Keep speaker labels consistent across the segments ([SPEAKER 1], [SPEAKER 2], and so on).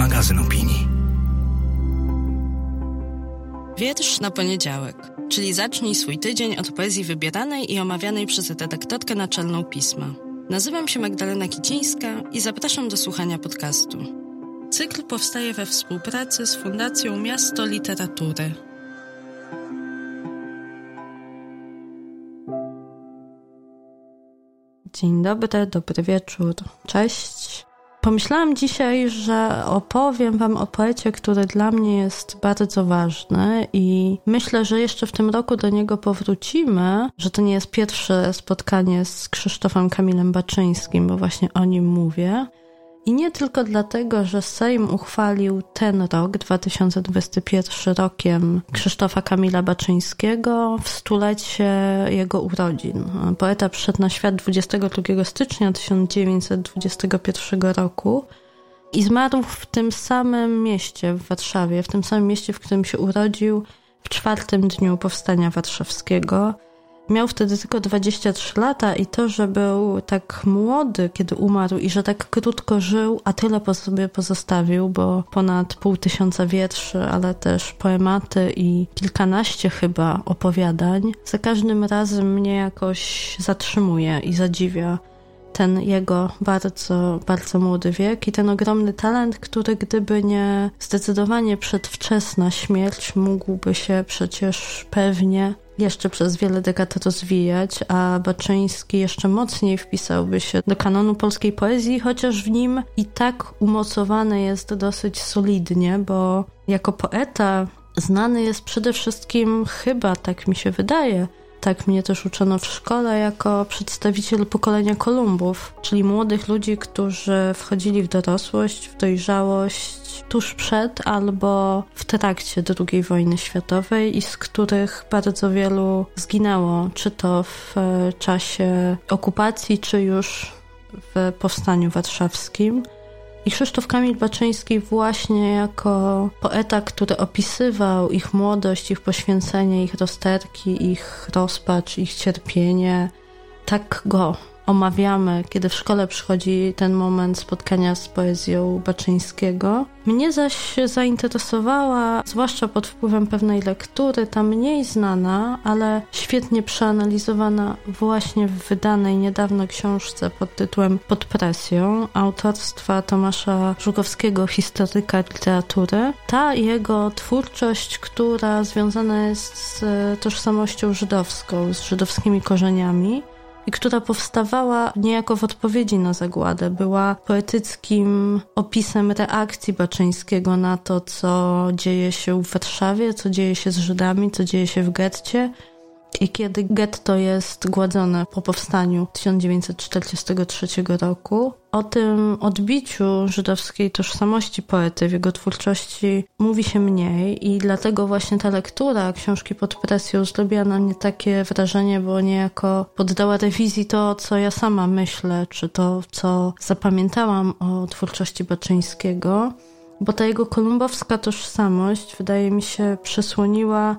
[SPEAKER 1] magazyn opinii.
[SPEAKER 2] Wiersz na poniedziałek, czyli zacznij swój tydzień od poezji wybieranej i omawianej przez redaktorkę naczelną pisma. Nazywam się Magdalena Kicińska i zapraszam do słuchania podcastu. Cykl powstaje we współpracy z Fundacją Miasto Literatury. Dzień dobry, dobry wieczór, cześć. Pomyślałam dzisiaj, że opowiem Wam o poecie, który dla mnie jest bardzo ważny i myślę, że jeszcze w tym roku do niego powrócimy, że to nie jest pierwsze spotkanie z Krzysztofem Kamilem Baczyńskim, bo właśnie o nim mówię. I nie tylko dlatego, że Sejm uchwalił ten rok, 2021 rokiem Krzysztofa Kamila Baczyńskiego w stulecie jego urodzin. Poeta przyszedł na świat 22 stycznia 1921 roku i zmarł w tym samym mieście, w Warszawie, w tym samym mieście, w którym się urodził w czwartym dniu Powstania Warszawskiego. Miał wtedy tylko 23 lata i to, że był tak młody, kiedy umarł i że tak krótko żył, a tyle po sobie pozostawił, bo ponad pół tysiąca wierszy, ale też poematy i kilkanaście chyba opowiadań, za każdym razem mnie jakoś zatrzymuje i zadziwia ten jego bardzo, bardzo młody wiek i ten ogromny talent, który gdyby nie zdecydowanie przedwczesna śmierć, mógłby się przecież pewnie jeszcze przez wiele dekad rozwijać, a Baczyński jeszcze mocniej wpisałby się do kanonu polskiej poezji, chociaż w nim i tak umocowany jest dosyć solidnie, bo jako poeta znany jest przede wszystkim, chyba tak mi się wydaje, tak mnie też uczono w szkole jako przedstawiciel pokolenia Kolumbów, czyli młodych ludzi, którzy wchodzili w dorosłość, w dojrzałość tuż przed albo w trakcie II wojny światowej i z których bardzo wielu zginęło, czy to w e, czasie okupacji, czy już w powstaniu warszawskim. I Krzysztof Kamil Baczyński właśnie jako poeta, który opisywał ich młodość, ich poświęcenie, ich rozterki, ich rozpacz, ich cierpienie, tak go omawiamy, kiedy w szkole przychodzi ten moment spotkania z poezją Baczyńskiego. Mnie zaś zainteresowała, zwłaszcza pod wpływem pewnej lektury, ta mniej znana, ale świetnie przeanalizowana właśnie w wydanej niedawno książce pod tytułem Pod presją autorstwa Tomasza Żukowskiego, historyka literatury. Ta jego twórczość, która związana jest z tożsamością żydowską, z żydowskimi korzeniami, i która powstawała niejako w odpowiedzi na zagładę. Była poetyckim opisem reakcji Baczyńskiego na to, co dzieje się w Warszawie, co dzieje się z Żydami, co dzieje się w getcie i kiedy getto jest gładzone po powstaniu 1943 roku, o tym odbiciu żydowskiej tożsamości poety w jego twórczości mówi się mniej i dlatego właśnie ta lektura książki pod presją zrobiła na mnie takie wrażenie, bo niejako poddała rewizji to, co ja sama myślę, czy to, co zapamiętałam o twórczości Baczyńskiego, bo ta jego kolumbowska tożsamość wydaje mi się przysłoniła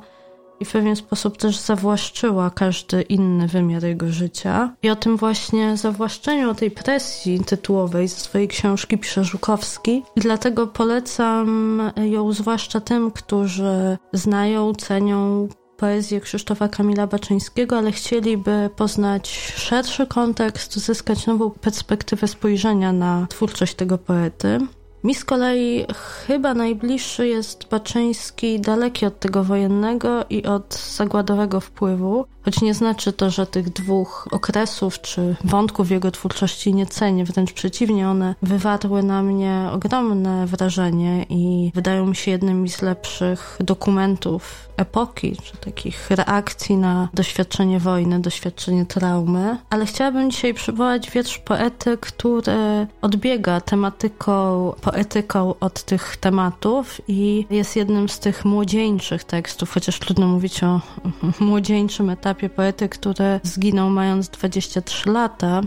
[SPEAKER 2] i w pewien sposób też zawłaszczyła każdy inny wymiar jego życia. I o tym właśnie zawłaszczeniu, o tej presji tytułowej ze swojej książki pisze Żukowski. I dlatego polecam ją zwłaszcza tym, którzy znają, cenią poezję Krzysztofa Kamila Baczyńskiego, ale chcieliby poznać szerszy kontekst, zyskać nową perspektywę spojrzenia na twórczość tego poety. Mi z kolei chyba najbliższy jest Baczyński daleki od tego wojennego i od zagładowego wpływu, choć nie znaczy to, że tych dwóch okresów czy wątków jego twórczości nie cenię, wręcz przeciwnie, one wywarły na mnie ogromne wrażenie i wydają mi się jednymi z lepszych dokumentów epoki, czy takich reakcji na doświadczenie wojny, doświadczenie traumy. Ale chciałabym dzisiaj przywołać wiersz poety, który odbiega tematyką, poetyką od tych tematów i jest jednym z tych młodzieńczych tekstów, chociaż trudno mówić o młodzieńczym etapie poety, który zginął mając 23 lata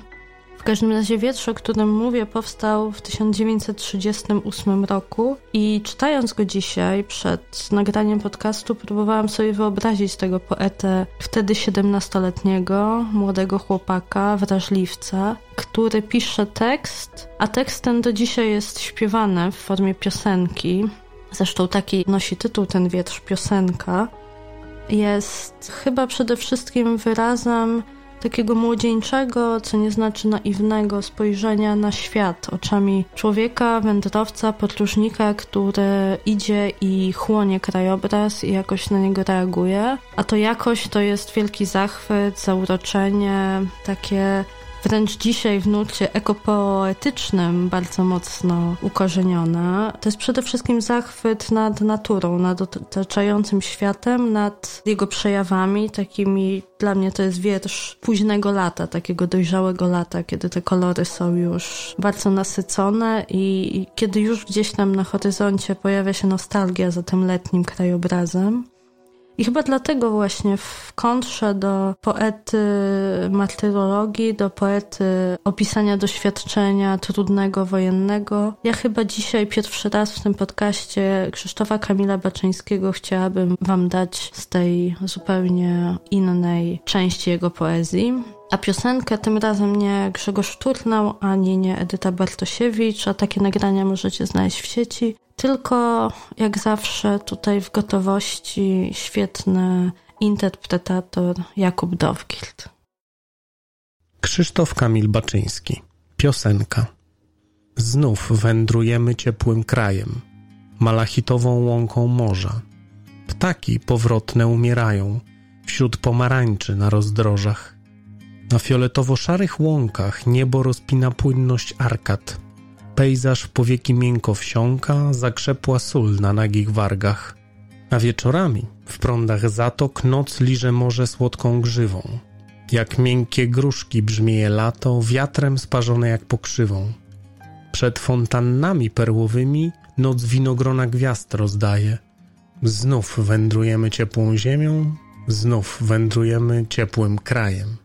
[SPEAKER 2] W każdym razie wiersz, o którym mówię, powstał w 1938 roku i czytając go dzisiaj przed nagraniem podcastu próbowałam sobie wyobrazić tego poetę wtedy 17-letniego, młodego chłopaka, wrażliwca, który pisze tekst, a tekst ten do dzisiaj jest śpiewany w formie piosenki. Zresztą taki nosi tytuł ten wiersz piosenka. Jest chyba przede wszystkim wyrazem takiego młodzieńczego, co nie znaczy naiwnego spojrzenia na świat oczami człowieka, wędrowca, podróżnika, który idzie i chłonie krajobraz i jakoś na niego reaguje. A to jakoś to jest wielki zachwyt, zauroczenie, takie wręcz dzisiaj w nurcie ekopoetycznym bardzo mocno ukorzeniona. To jest przede wszystkim zachwyt nad naturą, nad otaczającym światem, nad jego przejawami, takimi, dla mnie to jest wiersz późnego lata, takiego dojrzałego lata, kiedy te kolory są już bardzo nasycone i kiedy już gdzieś tam na horyzoncie pojawia się nostalgia za tym letnim krajobrazem. I chyba dlatego właśnie w kontrze do poety martyrologii, do poety opisania doświadczenia trudnego, wojennego, ja chyba dzisiaj pierwszy raz w tym podcaście Krzysztofa Kamila Baczyńskiego chciałabym wam dać z tej zupełnie innej części jego poezji. A piosenkę tym razem nie Grzegorz Turnał, ani nie Edyta Bartosiewicz, a takie nagrania możecie znaleźć w sieci. Tylko jak zawsze tutaj w gotowości świetny interpretator Jakub Dowgild.
[SPEAKER 1] Krzysztof Kamil Baczyński. Piosenka. Znów wędrujemy ciepłym krajem, malachitową łąką morza. Ptaki powrotne umierają wśród pomarańczy na rozdrożach. Na fioletowo-szarych łąkach niebo rozpina płynność arkad Pejzaż w powieki miękko wsiąka, zakrzepła sól na nagich wargach. A wieczorami w prądach zatok noc liże morze słodką grzywą. Jak miękkie gruszki brzmieje lato, wiatrem sparzone jak pokrzywą. Przed fontannami perłowymi noc winogrona gwiazd rozdaje. Znów wędrujemy ciepłą ziemią, znów wędrujemy ciepłym krajem.